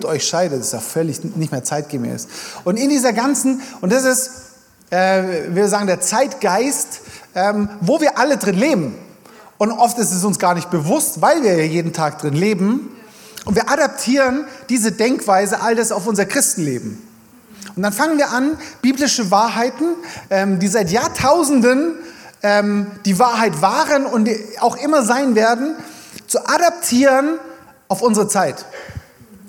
Tod euch scheidet, ist ja völlig nicht mehr zeitgemäß. Und in dieser ganzen, und das ist, äh, wir sagen, der Zeitgeist, ähm, wo wir alle drin leben. Und oft ist es uns gar nicht bewusst, weil wir ja jeden Tag drin leben. Und wir adaptieren diese Denkweise, all das auf unser Christenleben. Und dann fangen wir an, biblische Wahrheiten, ähm, die seit Jahrtausenden ähm, die Wahrheit waren und auch immer sein werden, zu adaptieren auf unsere Zeit.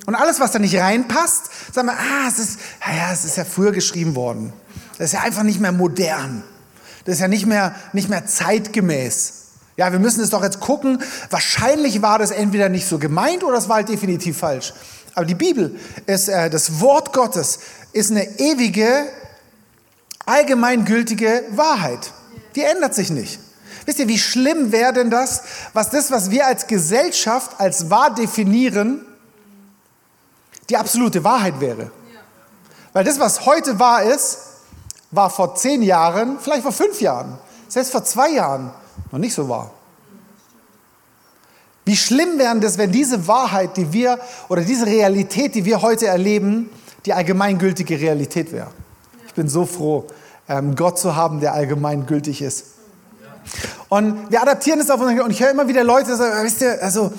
Und alles, was da nicht reinpasst, sagen wir, ah, es ist, ja, es ist ja früher geschrieben worden. Das ist ja einfach nicht mehr modern. Das ist ja nicht mehr, nicht mehr zeitgemäß. Ja, wir müssen es doch jetzt gucken. Wahrscheinlich war das entweder nicht so gemeint oder es war halt definitiv falsch. Aber die Bibel ist, äh, das Wort Gottes ist eine ewige, allgemeingültige Wahrheit. Die ändert sich nicht. Wisst ihr, wie schlimm wäre denn das, was das, was wir als Gesellschaft als wahr definieren, die absolute Wahrheit wäre? Weil das, was heute wahr ist, war vor zehn Jahren, vielleicht vor fünf Jahren, selbst vor zwei Jahren noch nicht so wahr. Wie schlimm wäre das, wenn diese Wahrheit, die wir oder diese Realität, die wir heute erleben, die allgemeingültige Realität wäre. Ich bin so froh, ähm, Gott zu haben, der allgemeingültig ist. Und wir adaptieren es auf unseren, und ich höre immer wieder Leute sagen, wisst ihr, also,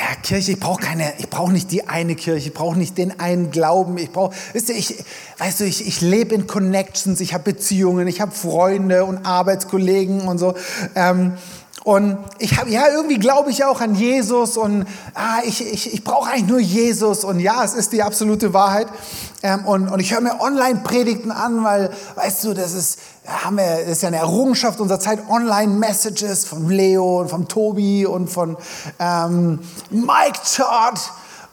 ja, Kirche, ich brauche keine, ich brauche nicht die eine Kirche, ich brauche nicht den einen Glauben, ich brauche, wisst ihr, ich, weißt du, ich, ich lebe in Connections, ich habe Beziehungen, ich habe Freunde und Arbeitskollegen und so. Ähm, und ich habe, ja, irgendwie glaube ich auch an Jesus und ah, ich, ich, ich brauche eigentlich nur Jesus. Und ja, es ist die absolute Wahrheit. Ähm, und, und ich höre mir Online-Predigten an, weil, weißt du, das ist, haben wir, das ist ja eine Errungenschaft unserer Zeit, Online-Messages von Leo und von Tobi und von ähm, Mike Todd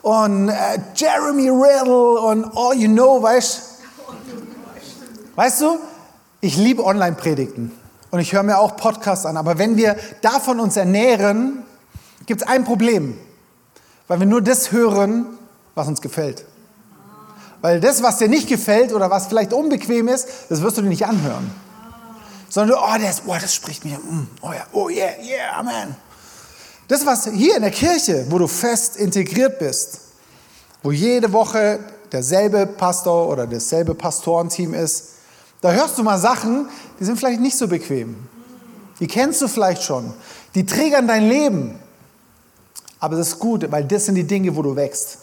und äh, Jeremy Riddle und all you know, weißt Weißt du, ich liebe Online-Predigten. Und ich höre mir auch Podcasts an. Aber wenn wir davon uns ernähren, gibt es ein Problem. Weil wir nur das hören, was uns gefällt. Weil das, was dir nicht gefällt oder was vielleicht unbequem ist, das wirst du dir nicht anhören. Sondern, oh, das, oh, das spricht mir. Mm, oh ja, oh yeah, yeah, man. Das, was hier in der Kirche, wo du fest integriert bist, wo jede Woche derselbe Pastor oder dasselbe Pastorenteam ist, da hörst du mal Sachen, die sind vielleicht nicht so bequem. Die kennst du vielleicht schon. Die triggern dein Leben. Aber das ist gut, weil das sind die Dinge, wo du wächst.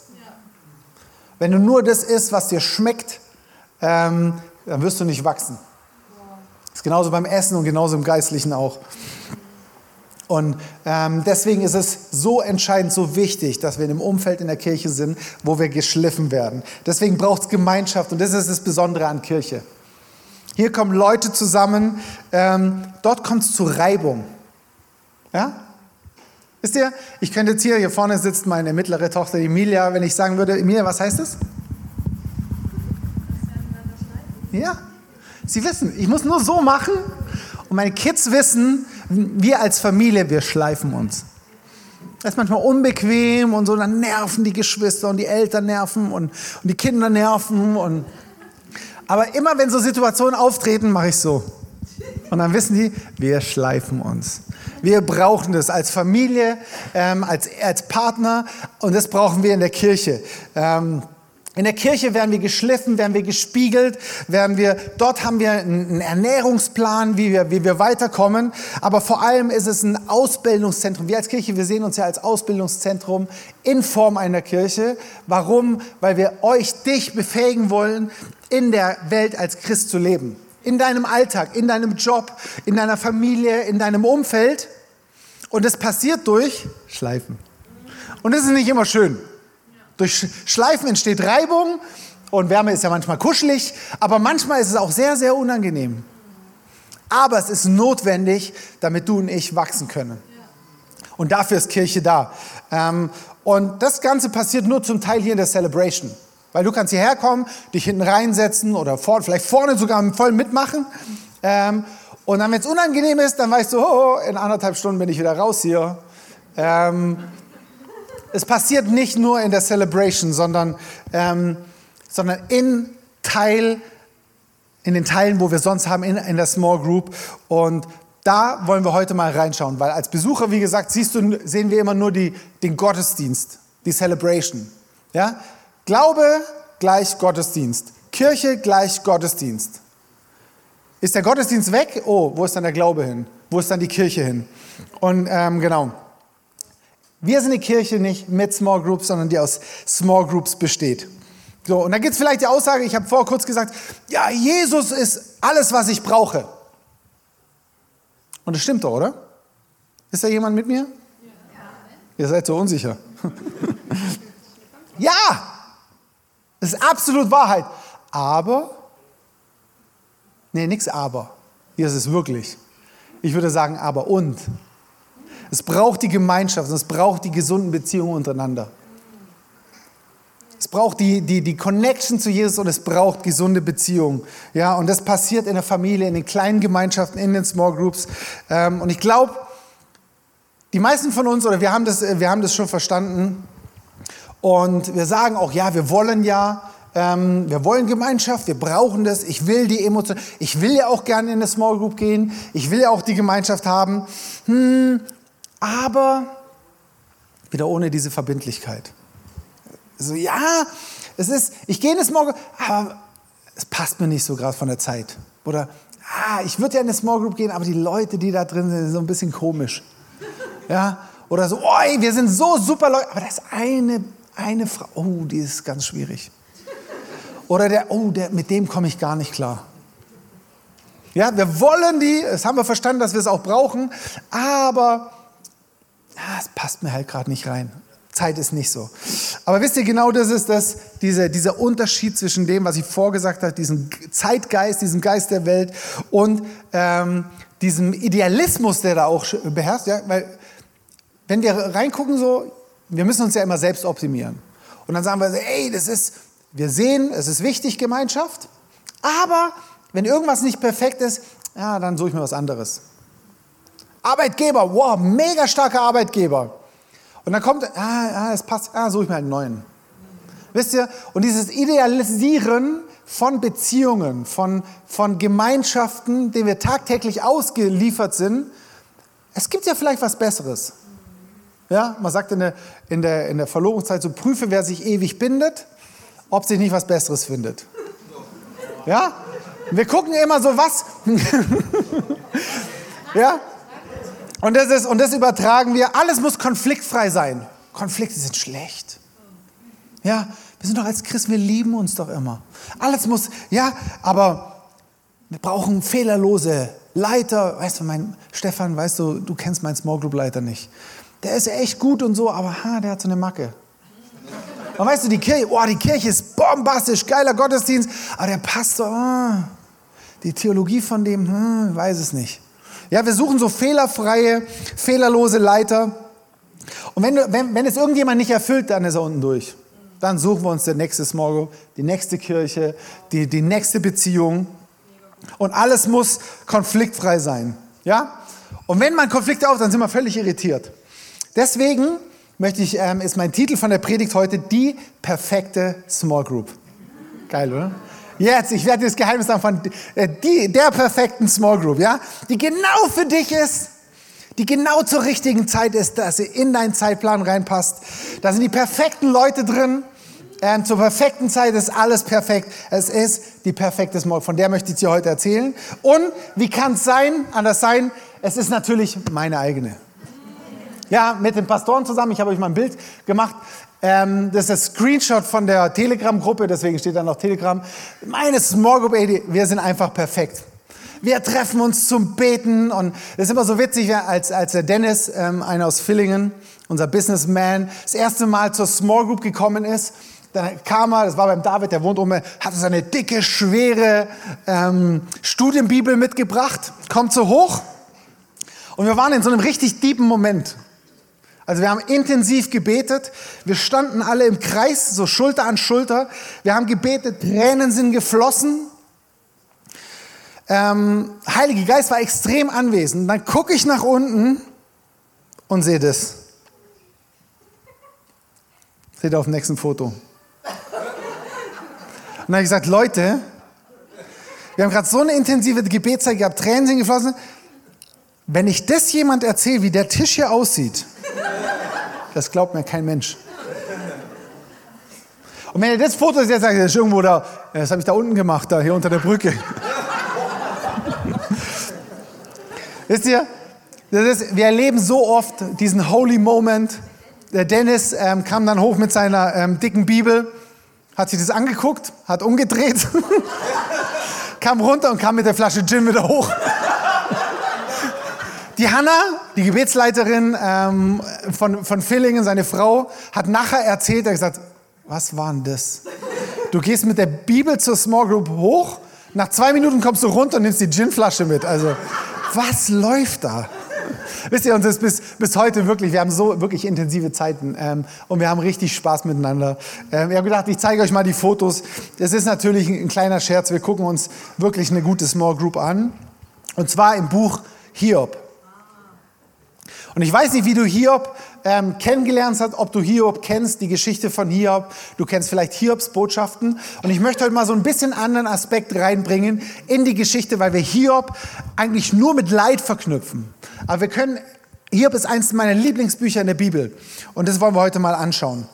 Wenn du nur das isst, was dir schmeckt, ähm, dann wirst du nicht wachsen. Genauso beim Essen und genauso im Geistlichen auch. Und ähm, deswegen ist es so entscheidend, so wichtig, dass wir in einem Umfeld in der Kirche sind, wo wir geschliffen werden. Deswegen braucht es Gemeinschaft und das ist das Besondere an Kirche. Hier kommen Leute zusammen, ähm, dort kommt es zu Reibung. Ja? Wisst ihr, ich könnte jetzt hier, hier vorne sitzt meine mittlere Tochter Emilia, wenn ich sagen würde, Emilia, was heißt das? Ja, sie wissen, ich muss nur so machen und meine Kids wissen, wir als Familie, wir schleifen uns. Das ist manchmal unbequem und so, dann nerven die Geschwister und die Eltern nerven und, und die Kinder nerven und aber immer wenn so Situationen auftreten, mache ich so. Und dann wissen die, wir schleifen uns. Wir brauchen das als Familie, ähm, als, als Partner und das brauchen wir in der Kirche. Ähm, in der Kirche werden wir geschliffen, werden wir gespiegelt, werden wir, dort haben wir einen Ernährungsplan, wie wir, wie wir weiterkommen. Aber vor allem ist es ein Ausbildungszentrum. Wir als Kirche, wir sehen uns ja als Ausbildungszentrum in Form einer Kirche. Warum? Weil wir euch, dich befähigen wollen, in der Welt als Christ zu leben. In deinem Alltag, in deinem Job, in deiner Familie, in deinem Umfeld. Und es passiert durch Schleifen. Und das ist nicht immer schön. Durch Schleifen entsteht Reibung und Wärme ist ja manchmal kuschelig, aber manchmal ist es auch sehr, sehr unangenehm. Aber es ist notwendig, damit du und ich wachsen können. Und dafür ist Kirche da. Ähm, und das Ganze passiert nur zum Teil hier in der Celebration. Weil du kannst hierher kommen, dich hinten reinsetzen oder vorne, vielleicht vorne sogar voll mitmachen. Ähm, und dann, wenn es unangenehm ist, dann weißt du, oh, in anderthalb Stunden bin ich wieder raus hier. Ähm, es passiert nicht nur in der Celebration, sondern, ähm, sondern in Teil, in den Teilen, wo wir sonst haben, in, in der Small Group. Und da wollen wir heute mal reinschauen, weil als Besucher, wie gesagt, siehst du, sehen wir immer nur die, den Gottesdienst, die Celebration. Ja? Glaube gleich Gottesdienst. Kirche gleich Gottesdienst. Ist der Gottesdienst weg? Oh, wo ist dann der Glaube hin? Wo ist dann die Kirche hin? Und ähm, genau. Wir sind eine Kirche nicht mit Small Groups, sondern die aus Small Groups besteht. So, und da gibt es vielleicht die Aussage, ich habe vorher kurz gesagt, ja, Jesus ist alles, was ich brauche. Und das stimmt doch, oder? Ist da jemand mit mir? Ja. Ihr seid so unsicher. ja, das ist absolut Wahrheit. Aber, nee, nichts aber. Hier ist es wirklich. Ich würde sagen, aber und. Es braucht die Gemeinschaft und es braucht die gesunden Beziehungen untereinander. Es braucht die, die, die Connection zu Jesus und es braucht gesunde Beziehungen. Ja, und das passiert in der Familie, in den kleinen Gemeinschaften, in den Small Groups. Ähm, und ich glaube, die meisten von uns, oder wir haben, das, wir haben das schon verstanden, und wir sagen auch, ja, wir wollen ja, ähm, wir wollen Gemeinschaft, wir brauchen das, ich will die Emotion, ich will ja auch gerne in eine Small Group gehen, ich will ja auch die Gemeinschaft haben, hm, aber wieder ohne diese Verbindlichkeit. So, ja, es ist, ich gehe in Small Group, aber es passt mir nicht so gerade von der Zeit. Oder, ah, ich würde ja in eine Small Group gehen, aber die Leute, die da drin sind, sind so ein bisschen komisch. Ja, oder so, oi, wir sind so super Leute, aber da ist eine, eine Frau, oh, die ist ganz schwierig. Oder der, oh, der, mit dem komme ich gar nicht klar. Ja, wir wollen die, das haben wir verstanden, dass wir es auch brauchen, aber ah, es passt mir halt gerade nicht rein. Zeit ist nicht so. Aber wisst ihr, genau das ist das, diese, dieser Unterschied zwischen dem, was ich vorgesagt habe, diesem Zeitgeist, diesem Geist der Welt und ähm, diesem Idealismus, der da auch beherrscht. Ja? Weil, wenn wir reingucken, so, wir müssen uns ja immer selbst optimieren. Und dann sagen wir, ey, das ist, wir sehen, es ist wichtig, Gemeinschaft, aber wenn irgendwas nicht perfekt ist, ja, dann suche ich mir was anderes. Arbeitgeber, wow, mega starker Arbeitgeber. Und dann kommt, ah, ah es passt, ah, suche ich mir einen neuen. Wisst ihr? Und dieses Idealisieren von Beziehungen, von, von Gemeinschaften, denen wir tagtäglich ausgeliefert sind, es gibt ja vielleicht was Besseres. Ja, man sagt in der, in, der, in der Verlobungszeit so, prüfe, wer sich ewig bindet, ob sich nicht was Besseres findet. Ja? Wir gucken immer so, was. ja? Und das, ist, und das übertragen wir. Alles muss konfliktfrei sein. Konflikte sind schlecht. Ja, wir sind doch als Christen, wir lieben uns doch immer. Alles muss, ja, aber wir brauchen fehlerlose Leiter. Weißt du, mein Stefan, weißt du, du kennst meinen Small Group Leiter nicht. Der ist echt gut und so, aber ha, der hat so eine Macke. Und weißt du, die Kirche, oh, die Kirche ist bombastisch, geiler Gottesdienst, aber der Pastor, oh, die Theologie von dem, hm, weiß es nicht. Ja, wir suchen so fehlerfreie, fehlerlose Leiter. Und wenn, wenn, wenn es irgendjemand nicht erfüllt, dann ist er unten durch. Dann suchen wir uns der nächste Small Group, die nächste Kirche, die, die nächste Beziehung. Und alles muss konfliktfrei sein. Ja? Und wenn man Konflikte auf, dann sind wir völlig irritiert. Deswegen möchte ich, ähm, ist mein Titel von der Predigt heute die perfekte Small Group. Geil, oder? Jetzt, ich werde dir das Geheimnis sagen von äh, die, der perfekten Small Group, ja, die genau für dich ist, die genau zur richtigen Zeit ist, dass sie in deinen Zeitplan reinpasst. Da sind die perfekten Leute drin. Ähm, zur perfekten Zeit ist alles perfekt. Es ist die perfekte Small. Von der möchte ich dir heute erzählen. Und wie kann es sein, anders sein? Es ist natürlich meine eigene. Ja, mit den Pastoren zusammen. Ich habe euch mal ein Bild gemacht. Ähm, das ist das Screenshot von der Telegram-Gruppe, deswegen steht da noch Telegram. Meine Small Group, ey, wir sind einfach perfekt. Wir treffen uns zum Beten und es ist immer so witzig, als, als der Dennis, ähm, einer aus Villingen, unser Businessman, das erste Mal zur Small Group gekommen ist. Dann kam er, das war beim David, der wohnt oben, hatte seine dicke, schwere ähm, Studienbibel mitgebracht, kommt so hoch und wir waren in so einem richtig tiefen Moment. Also wir haben intensiv gebetet. Wir standen alle im Kreis, so Schulter an Schulter. Wir haben gebetet, Tränen sind geflossen. Ähm, Heilige Geist war extrem anwesend. Dann gucke ich nach unten und sehe das. Seht ihr auf dem nächsten Foto. Und dann habe ich gesagt, Leute, wir haben gerade so eine intensive Gebetszeit gehabt, Tränen sind geflossen. Wenn ich das jemand erzähle, wie der Tisch hier aussieht, das glaubt mir kein Mensch. Und wenn ihr das Foto jetzt sagt, das ist irgendwo da, das habe ich da unten gemacht, da hier unter der Brücke. Wisst ihr, ist, wir erleben so oft diesen Holy Moment. Der Dennis ähm, kam dann hoch mit seiner ähm, dicken Bibel, hat sich das angeguckt, hat umgedreht, kam runter und kam mit der Flasche Gin wieder hoch. Die Hanna, die Gebetsleiterin ähm, von, von Villingen, seine Frau, hat nachher erzählt, er hat gesagt, was war denn das? Du gehst mit der Bibel zur Small Group hoch, nach zwei Minuten kommst du runter und nimmst die Ginflasche mit. Also, was läuft da? Wisst ihr, uns ist bis, bis heute wirklich, wir haben so wirklich intensive Zeiten ähm, und wir haben richtig Spaß miteinander. Ähm, ich habe gedacht, ich zeige euch mal die Fotos. Das ist natürlich ein, ein kleiner Scherz. Wir gucken uns wirklich eine gute Small Group an. Und zwar im Buch Hiob. Und ich weiß nicht, wie du Hiob ähm, kennengelernt hast, ob du Hiob kennst, die Geschichte von Hiob. Du kennst vielleicht Hiobs Botschaften. Und ich möchte heute mal so ein bisschen anderen Aspekt reinbringen in die Geschichte, weil wir Hiob eigentlich nur mit Leid verknüpfen. Aber wir können, Hiob ist eines meiner Lieblingsbücher in der Bibel. Und das wollen wir heute mal anschauen.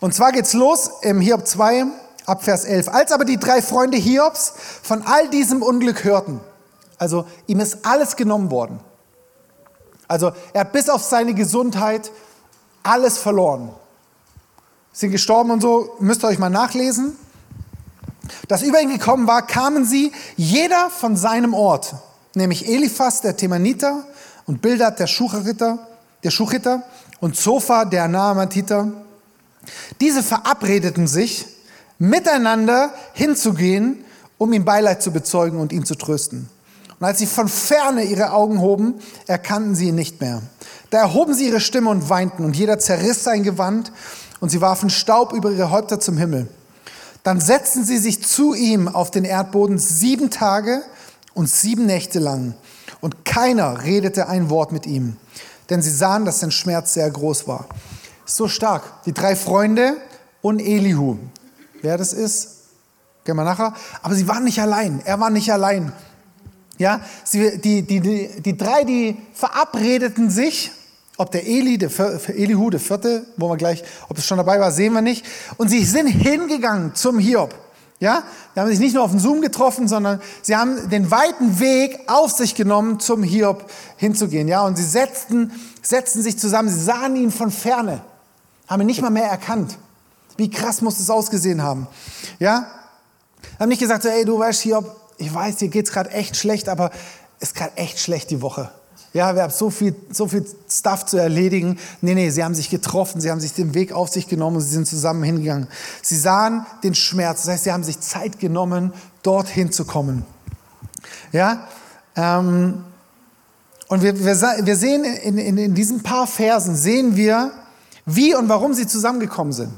Und zwar geht's los im Hiob 2 ab Vers 11. Als aber die drei Freunde Hiobs von all diesem Unglück hörten, also ihm ist alles genommen worden. Also er hat bis auf seine Gesundheit alles verloren. Sind gestorben und so, müsst ihr euch mal nachlesen. Das über ihn gekommen war, kamen sie, jeder von seinem Ort, nämlich Eliphas, der Themaniter, und Bildad, der Schuchiter, der Schuchiter, und Zophar, der Naamatiter. Diese verabredeten sich, miteinander hinzugehen, um ihm Beileid zu bezeugen und ihn zu trösten. Und als sie von ferne ihre Augen hoben, erkannten sie ihn nicht mehr. Da erhoben sie ihre Stimme und weinten, und jeder zerriss sein Gewand, und sie warfen Staub über ihre Häupter zum Himmel. Dann setzten sie sich zu ihm auf den Erdboden sieben Tage und sieben Nächte lang. Und keiner redete ein Wort mit ihm, denn sie sahen, dass sein Schmerz sehr groß war. So stark. Die drei Freunde und Elihu. Wer das ist, gehen wir nachher. Aber sie waren nicht allein. Er war nicht allein. Ja, sie, die, die, die, die drei, die verabredeten sich, ob der Eli, der Elihu, der vierte, wo wir gleich, ob es schon dabei war, sehen wir nicht. Und sie sind hingegangen zum Hiob. Ja, die haben sich nicht nur auf den Zoom getroffen, sondern sie haben den weiten Weg auf sich genommen, zum Hiob hinzugehen. Ja, und sie setzten, setzten sich zusammen, sie sahen ihn von ferne, haben ihn nicht mal mehr erkannt. Wie krass muss es ausgesehen haben. Ja, haben nicht gesagt, so, ey, du weißt, Hiob, ich weiß, dir geht es gerade echt schlecht, aber es ist gerade echt schlecht die Woche. Ja, wir haben so viel, so viel Stuff zu erledigen. Nee, nee, sie haben sich getroffen, sie haben sich den Weg auf sich genommen und sie sind zusammen hingegangen. Sie sahen den Schmerz, das heißt, sie haben sich Zeit genommen, dorthin zu kommen. Ja, ähm, und wir, wir, wir sehen in, in, in diesen paar Versen, sehen wir, wie und warum sie zusammengekommen sind.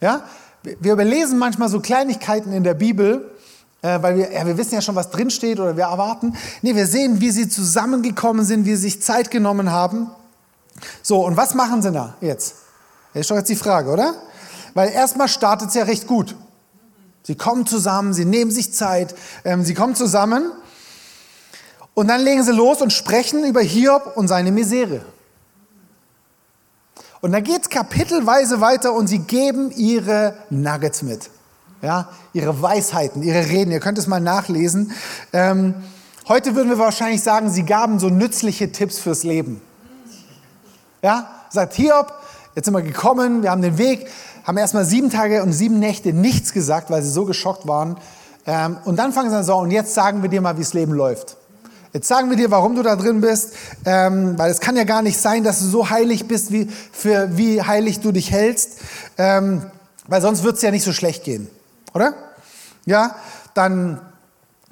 Ja, wir überlesen manchmal so Kleinigkeiten in der Bibel äh, weil wir, ja, wir wissen ja schon, was drinsteht oder wir erwarten. Nee, wir sehen, wie sie zusammengekommen sind, wie sie sich Zeit genommen haben. So, und was machen sie da jetzt? Das ist doch jetzt die Frage, oder? Weil erstmal startet es ja recht gut. Sie kommen zusammen, sie nehmen sich Zeit, ähm, sie kommen zusammen und dann legen sie los und sprechen über Hiob und seine Misere. Und dann geht es kapitelweise weiter und sie geben ihre Nuggets mit ja, ihre Weisheiten, ihre Reden. Ihr könnt es mal nachlesen. Ähm, heute würden wir wahrscheinlich sagen, sie gaben so nützliche Tipps fürs Leben. Ja, sagt Hiob, jetzt sind wir gekommen, wir haben den Weg, haben erstmal sieben Tage und sieben Nächte nichts gesagt, weil sie so geschockt waren. Ähm, und dann fangen sie an so, und jetzt sagen wir dir mal, wie das Leben läuft. Jetzt sagen wir dir, warum du da drin bist, ähm, weil es kann ja gar nicht sein, dass du so heilig bist, wie, für wie heilig du dich hältst, ähm, weil sonst wird es ja nicht so schlecht gehen. Oder? Ja, dann,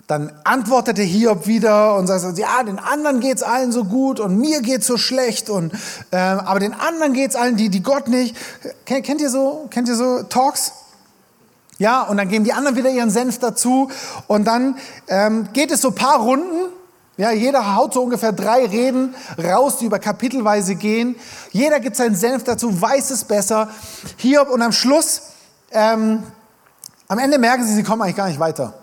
dann antwortete Hiob wieder und sagte, ja, den anderen geht's allen so gut und mir geht's so schlecht und äh, aber den anderen geht's allen, die, die Gott nicht. Kennt, ihr so, kennt ihr so Talks? Ja, und dann geben die anderen wieder ihren Senf dazu und dann ähm, geht es so paar Runden. Ja, jeder haut so ungefähr drei Reden raus, die über kapitelweise gehen. Jeder gibt seinen Senf dazu, weiß es besser. Hiob und am Schluss ähm, am Ende merken sie, sie kommen eigentlich gar nicht weiter.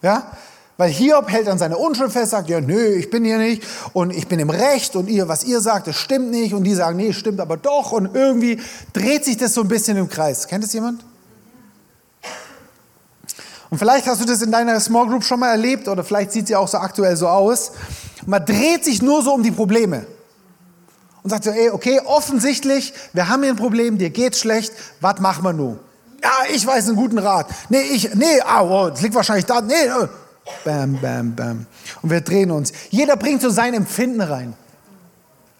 Ja? Weil Hiob hält an seiner Unschuld fest, sagt, ja, nö, ich bin hier nicht und ich bin im Recht und ihr, was ihr sagt, das stimmt nicht und die sagen, nee, stimmt aber doch und irgendwie dreht sich das so ein bisschen im Kreis. Kennt das jemand? Und vielleicht hast du das in deiner Small Group schon mal erlebt oder vielleicht sieht sie auch so aktuell so aus. Man dreht sich nur so um die Probleme und sagt so, ey, okay, offensichtlich, wir haben hier ein Problem, dir geht's schlecht, was machen wir nun? Ja, ich weiß einen guten Rat. Nee, ich, nee, oh, das liegt wahrscheinlich da, nee, äh, Bam, bam, bam. Und wir drehen uns. Jeder bringt so sein Empfinden rein.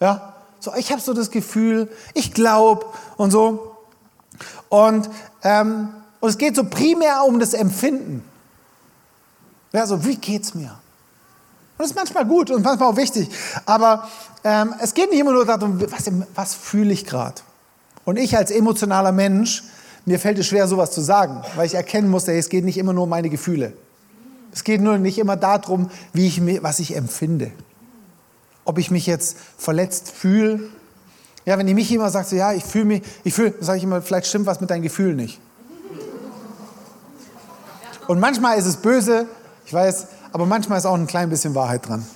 Ja, so ich habe so das Gefühl, ich glaube und so. Und, ähm, und es geht so primär um das Empfinden. Ja, so wie geht's mir? Und das ist manchmal gut und manchmal auch wichtig. Aber ähm, es geht nicht immer nur darum, was, was fühle ich gerade. Und ich als emotionaler Mensch, mir fällt es schwer, sowas zu sagen, weil ich erkennen muss, es geht nicht immer nur um meine Gefühle. Es geht nur nicht immer darum, wie ich, was ich empfinde. Ob ich mich jetzt verletzt fühle. Ja, wenn mich immer sagt, so, ja, ich fühle mich, ich fühle, sage ich immer, vielleicht stimmt was mit deinen Gefühlen nicht. Und manchmal ist es böse, ich weiß, aber manchmal ist auch ein klein bisschen Wahrheit dran.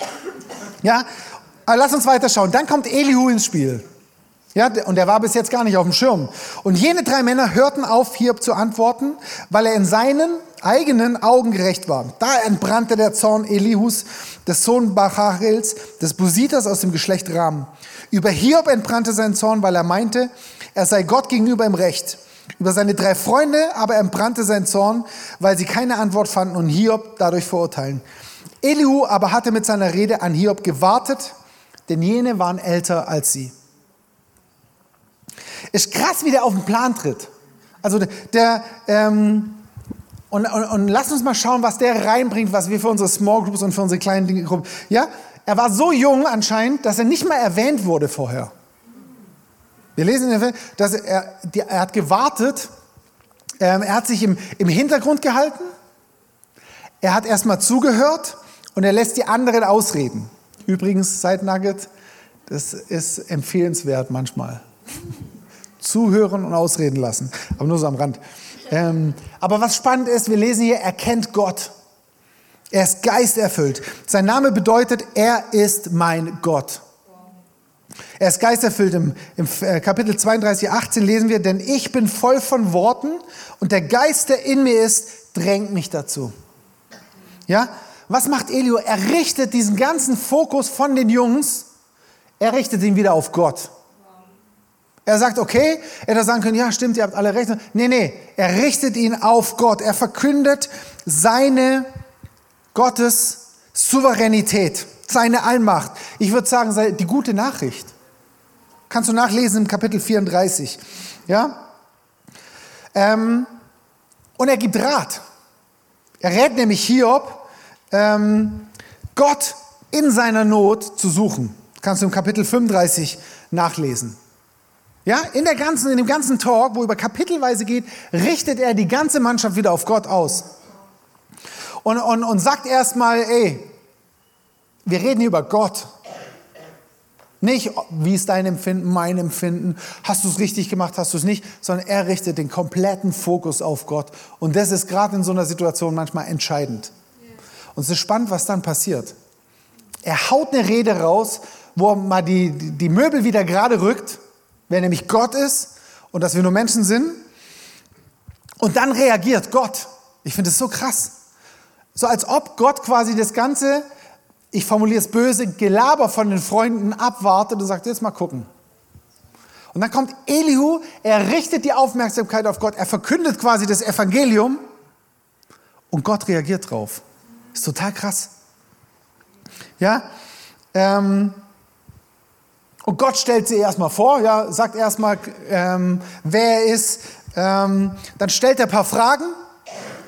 Ja, aber lass uns weiter schauen. Dann kommt Elihu ins Spiel. Ja, und er war bis jetzt gar nicht auf dem Schirm. Und jene drei Männer hörten auf, Hiob zu antworten, weil er in seinen eigenen Augen gerecht war. Da entbrannte der Zorn Elihus, des Sohn Bachachels, des Busitas aus dem Geschlecht Ram. Über Hiob entbrannte sein Zorn, weil er meinte, er sei Gott gegenüber im Recht. Über seine drei Freunde aber entbrannte sein Zorn, weil sie keine Antwort fanden und Hiob dadurch verurteilen. Elihu aber hatte mit seiner Rede an Hiob gewartet, denn jene waren älter als sie. Ist krass, wie der auf den Plan tritt. Also der, ähm, und, und, und lass uns mal schauen, was der reinbringt, was wir für unsere Small Groups und für unsere kleinen Gruppen. Ja, er war so jung anscheinend, dass er nicht mal erwähnt wurde vorher. Wir lesen, in der dass er, er hat gewartet, ähm, er hat sich im, im Hintergrund gehalten, er hat erstmal zugehört und er lässt die anderen ausreden. Übrigens, Side Nugget, das ist empfehlenswert manchmal zuhören und ausreden lassen. Aber nur so am Rand. Ähm, aber was spannend ist, wir lesen hier, er kennt Gott. Er ist geisterfüllt. Sein Name bedeutet, er ist mein Gott. Er ist geisterfüllt. Im, Im, äh, Kapitel 32, 18 lesen wir, denn ich bin voll von Worten und der Geist, der in mir ist, drängt mich dazu. Ja? Was macht Elio? Er richtet diesen ganzen Fokus von den Jungs, er richtet ihn wieder auf Gott. Er sagt, okay, er hätte sagen können, ja, stimmt, ihr habt alle recht. Nee, nee, er richtet ihn auf Gott. Er verkündet seine Gottes Souveränität, seine Allmacht. Ich würde sagen, die gute Nachricht. Kannst du nachlesen im Kapitel 34. Ja? Ähm, und er gibt Rat. Er rät nämlich Hiob, ähm, Gott in seiner Not zu suchen. Kannst du im Kapitel 35 nachlesen. Ja, in, der ganzen, in dem ganzen Talk, wo über kapitelweise geht, richtet er die ganze Mannschaft wieder auf Gott aus. Und, und, und sagt erstmal, ey, wir reden hier über Gott. Nicht, wie ist dein Empfinden, mein Empfinden, hast du es richtig gemacht, hast du es nicht, sondern er richtet den kompletten Fokus auf Gott. Und das ist gerade in so einer Situation manchmal entscheidend. Und es ist spannend, was dann passiert. Er haut eine Rede raus, wo er mal die, die Möbel wieder gerade rückt wer nämlich Gott ist und dass wir nur Menschen sind. Und dann reagiert Gott. Ich finde es so krass. So als ob Gott quasi das Ganze, ich formuliere es böse, Gelaber von den Freunden abwartet und sagt, jetzt mal gucken. Und dann kommt Elihu, er richtet die Aufmerksamkeit auf Gott, er verkündet quasi das Evangelium und Gott reagiert drauf. Ist total krass. Ja, ähm, und Gott stellt sie erstmal vor, ja, sagt erstmal, ähm, wer er ist. Ähm, dann stellt er ein paar Fragen,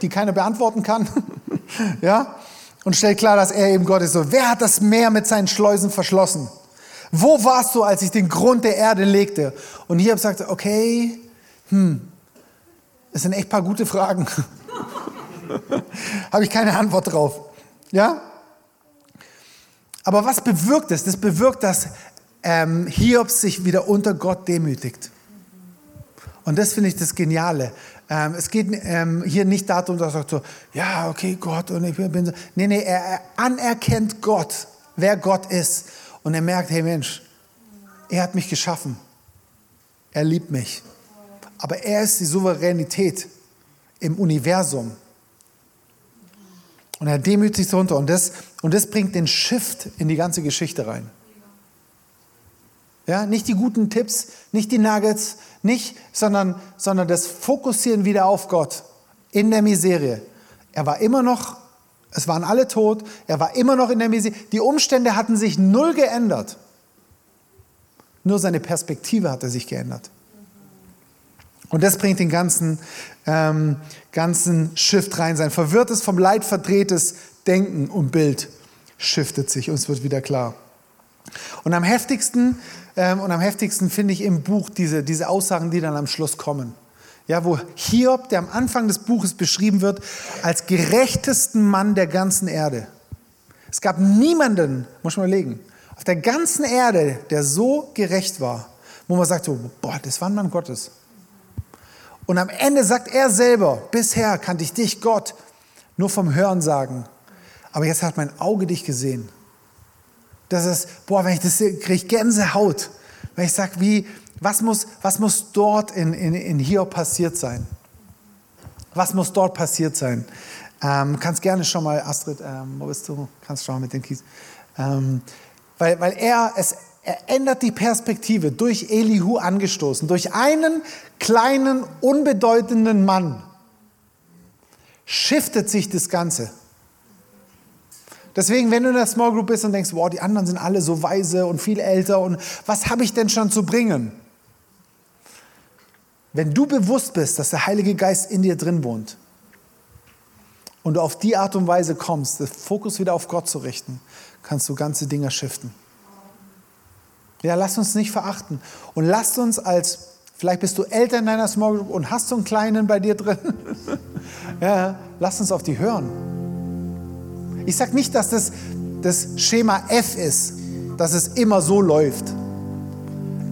die keiner beantworten kann. ja, und stellt klar, dass er eben Gott ist. So, wer hat das Meer mit seinen Schleusen verschlossen? Wo warst du, als ich den Grund der Erde legte? Und Hiob sagt, okay, hm, das sind echt ein paar gute Fragen. Habe ich keine Antwort drauf. Ja? Aber was bewirkt es? Das bewirkt, dass ähm, Hiob sich wieder unter Gott demütigt. Und das finde ich das Geniale. Ähm, es geht ähm, hier nicht darum, dass er sagt so, ja, okay, Gott und ich bin so. Nee, nee, er, er anerkennt Gott, wer Gott ist. Und er merkt, hey Mensch, er hat mich geschaffen. Er liebt mich. Aber er ist die Souveränität im Universum. Und er demütigt sich runter. Und das, und das bringt den Shift in die ganze Geschichte rein. Ja, nicht die guten Tipps, nicht die Nuggets, nicht, sondern, sondern das Fokussieren wieder auf Gott in der Miserie. Er war immer noch, es waren alle tot, er war immer noch in der Miserie. Die Umstände hatten sich null geändert. Nur seine Perspektive hatte sich geändert. Und das bringt den ganzen, ähm, ganzen Shift rein. Sein verwirrtes, vom Leid verdrehtes Denken und Bild shiftet sich und es wird wieder klar. Und am heftigsten, ähm, und am heftigsten finde ich im Buch diese, diese Aussagen, die dann am Schluss kommen. Ja, wo Hiob, der am Anfang des Buches beschrieben wird, als gerechtesten Mann der ganzen Erde. Es gab niemanden, muss man überlegen, auf der ganzen Erde, der so gerecht war, wo man sagt so, boah, das war ein Mann Gottes. Und am Ende sagt er selber, bisher kannte ich dich, Gott, nur vom Hören sagen. Aber jetzt hat mein Auge dich gesehen. Das ist, boah, wenn ich das sehe, kriege ich Gänsehaut. Wenn ich sage, wie, was muss, was muss dort in, in, in Hiob passiert sein? Was muss dort passiert sein? Ähm, kannst gerne schon mal, Astrid, ähm, wo bist du? Kannst schon mal mit den Kies. Ähm, weil, weil er, es, er ändert die Perspektive durch Elihu angestoßen, durch einen kleinen, unbedeutenden Mann shiftet sich das Ganze. Deswegen, wenn du in der Small Group bist und denkst, wow, die anderen sind alle so weise und viel älter und was habe ich denn schon zu bringen? Wenn du bewusst bist, dass der Heilige Geist in dir drin wohnt und du auf die Art und Weise kommst, den Fokus wieder auf Gott zu richten, kannst du ganze Dinge shiften. Ja, lasst uns nicht verachten. Und lasst uns als, vielleicht bist du älter in deiner Small Group und hast so einen kleinen bei dir drin. ja, lasst uns auf die hören. Ich sage nicht, dass das das Schema F ist, dass es immer so läuft.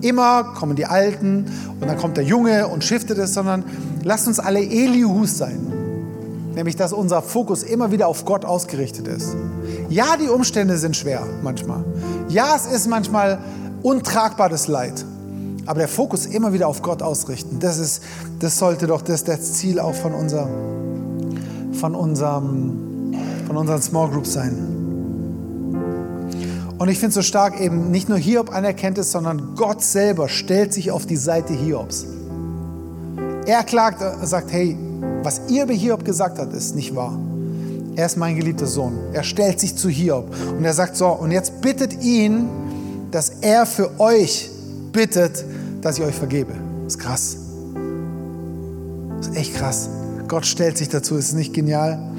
Immer kommen die Alten und dann kommt der Junge und shiftet es, sondern lasst uns alle Elihus sein. Nämlich, dass unser Fokus immer wieder auf Gott ausgerichtet ist. Ja, die Umstände sind schwer manchmal. Ja, es ist manchmal untragbares Leid. Aber der Fokus immer wieder auf Gott ausrichten, das, ist, das sollte doch das, das Ziel auch von, unser, von, unserem, von unseren Small Groups sein. Und ich finde es so stark eben, nicht nur Hiob anerkennt es, sondern Gott selber stellt sich auf die Seite Hiobs. Er klagt, sagt, hey, was ihr über Hiob gesagt habt, ist nicht wahr. Er ist mein geliebter Sohn. Er stellt sich zu Hiob und er sagt so, und jetzt bittet ihn, dass er für euch bittet, dass ich euch vergebe. Das ist krass. Das ist echt krass. Gott stellt sich dazu. Ist nicht genial?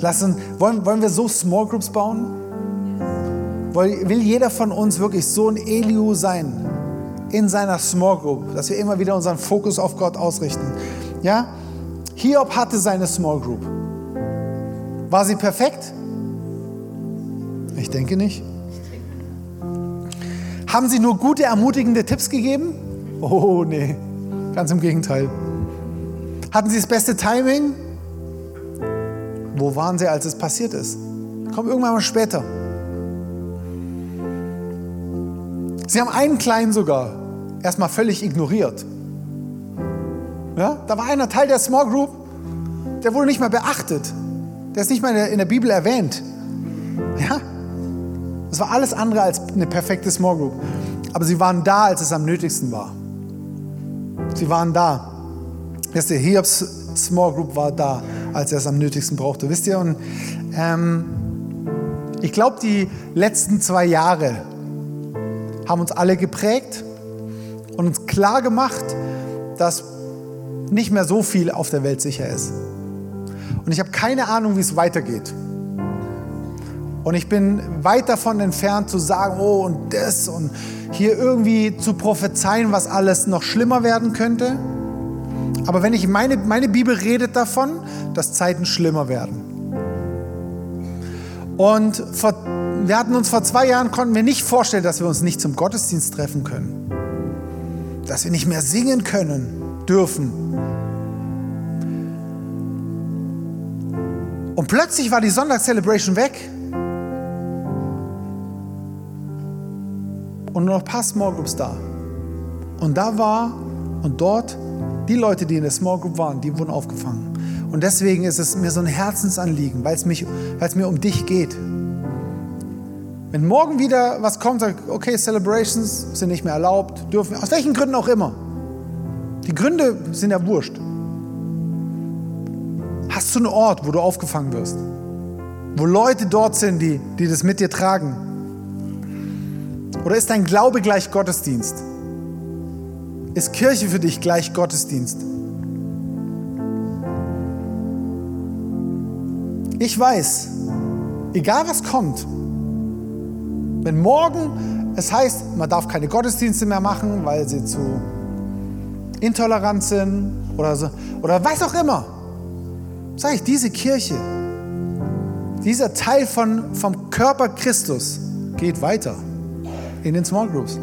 Lassen, wollen, wollen wir so Small Groups bauen? Will jeder von uns wirklich so ein Eliu sein in seiner Small Group, dass wir immer wieder unseren Fokus auf Gott ausrichten? Ja? Hiob hatte seine Small Group. War sie perfekt? Ich denke nicht. Haben sie nur gute, ermutigende Tipps gegeben? Oh nee, ganz im Gegenteil. Hatten sie das beste Timing? Wo waren sie, als es passiert ist? Kommt irgendwann mal später. Sie haben einen Kleinen sogar erstmal völlig ignoriert. Ja? Da war einer Teil der Small Group, der wurde nicht mal beachtet. Der ist nicht mal in der Bibel erwähnt. Ja? Es war alles andere als eine perfekte Small Group. Aber sie waren da, als es am nötigsten war. Sie waren da. Wisst ihr, Hiobs Small Group war da, als er es am nötigsten brauchte. Wisst ihr, und ähm, ich glaube, die letzten zwei Jahre haben uns alle geprägt und uns klar gemacht, dass nicht mehr so viel auf der Welt sicher ist. Und ich habe keine Ahnung, wie es weitergeht. Und ich bin weit davon entfernt zu sagen, oh und das und hier irgendwie zu prophezeien, was alles noch schlimmer werden könnte. Aber wenn ich meine, meine Bibel redet davon, dass Zeiten schlimmer werden. Und vor, wir hatten uns vor zwei Jahren, konnten wir nicht vorstellen, dass wir uns nicht zum Gottesdienst treffen können. Dass wir nicht mehr singen können, dürfen. Und plötzlich war die Sonntagscelebration weg. Und nur noch ein paar Smallgroups da. Und da war und dort die Leute, die in der Small Group waren, die wurden aufgefangen. Und deswegen ist es mir so ein Herzensanliegen, weil es, mich, weil es mir um dich geht. Wenn morgen wieder was kommt, sagt, okay, Celebrations sind nicht mehr erlaubt, dürfen, aus welchen Gründen auch immer. Die Gründe sind ja wurscht. Hast du einen Ort, wo du aufgefangen wirst? Wo Leute dort sind, die, die das mit dir tragen? Oder ist dein Glaube gleich Gottesdienst? Ist Kirche für dich gleich Gottesdienst? Ich weiß, egal was kommt, wenn morgen es heißt, man darf keine Gottesdienste mehr machen, weil sie zu intolerant sind oder, so, oder was auch immer, sage ich, diese Kirche, dieser Teil von, vom Körper Christus geht weiter in den Small Groups.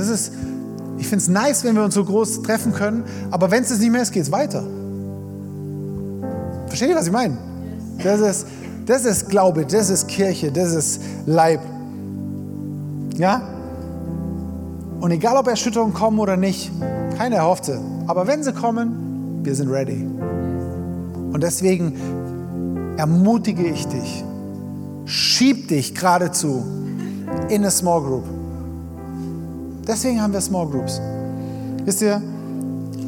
Das ist, ich finde es nice, wenn wir uns so groß treffen können, aber wenn es nicht mehr ist, geht es weiter. Versteht ihr, was ich meine? Das ist, das ist Glaube, das ist Kirche, das ist Leib. Ja? Und egal, ob Erschütterungen kommen oder nicht, keiner erhofft sie. Aber wenn sie kommen, wir sind ready. Und deswegen ermutige ich dich, schieb dich geradezu in eine Small Group. Deswegen haben wir Small Groups. Wisst ihr,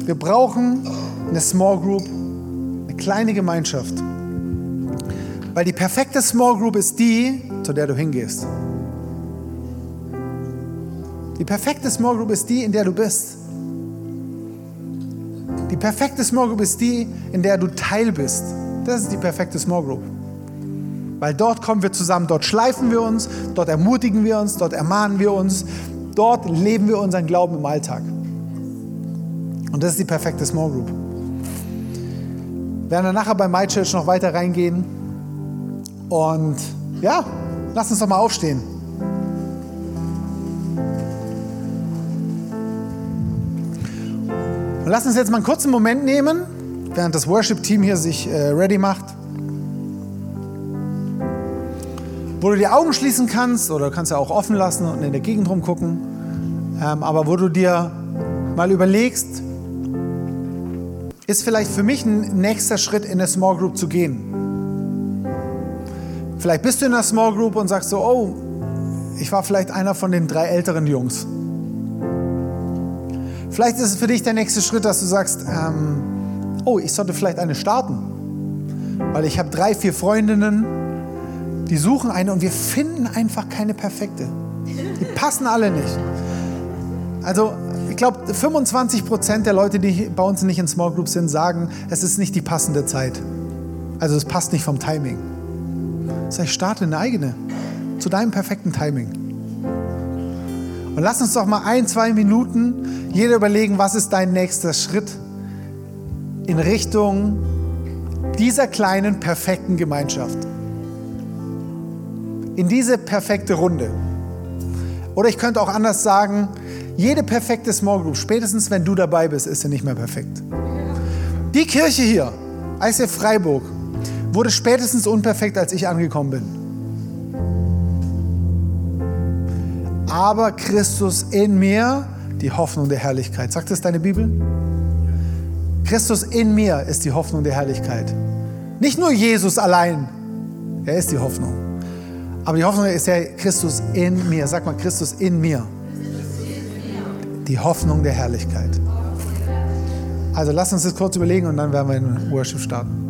wir brauchen eine Small Group, eine kleine Gemeinschaft. Weil die perfekte Small Group ist die, zu der du hingehst. Die perfekte Small Group ist die, in der du bist. Die perfekte Small Group ist die, in der du Teil bist. Das ist die perfekte Small Group. Weil dort kommen wir zusammen, dort schleifen wir uns, dort ermutigen wir uns, dort ermahnen wir uns, dort leben wir unseren Glauben im Alltag. Und das ist die perfekte Small Group. Wir werden dann nachher bei My Church noch weiter reingehen. Und ja, lass uns doch mal aufstehen. Und lass uns jetzt mal einen kurzen Moment nehmen, während das Worship-Team hier sich äh, ready macht. Wo du die Augen schließen kannst oder kannst ja auch offen lassen und in der Gegend rumgucken. Ähm, aber wo du dir mal überlegst, ist vielleicht für mich ein nächster Schritt in eine Small Group zu gehen. Vielleicht bist du in einer Small Group und sagst so, oh, ich war vielleicht einer von den drei älteren Jungs. Vielleicht ist es für dich der nächste Schritt, dass du sagst, ähm, oh, ich sollte vielleicht eine starten. Weil ich habe drei, vier Freundinnen, die suchen eine und wir finden einfach keine perfekte. Die passen alle nicht. Also ich glaube, 25 Prozent der Leute, die bei uns nicht in Small Groups sind, sagen, es ist nicht die passende Zeit. Also es passt nicht vom Timing. Sag ich, starte eine eigene. Zu deinem perfekten Timing. Und lass uns doch mal ein, zwei Minuten jeder überlegen, was ist dein nächster Schritt in Richtung dieser kleinen, perfekten Gemeinschaft. In diese perfekte Runde. Oder ich könnte auch anders sagen, jede perfekte Small Group, spätestens wenn du dabei bist, ist sie nicht mehr perfekt. Die Kirche hier, ICF Freiburg, wurde spätestens unperfekt, als ich angekommen bin. Aber Christus in mir, die Hoffnung der Herrlichkeit. Sagt das deine Bibel? Christus in mir ist die Hoffnung der Herrlichkeit. Nicht nur Jesus allein, er ist die Hoffnung. Aber die Hoffnung ist ja Christus in mir. Sag mal, Christus in mir die Hoffnung der Herrlichkeit. Also lass uns das kurz überlegen und dann werden wir in Worship starten.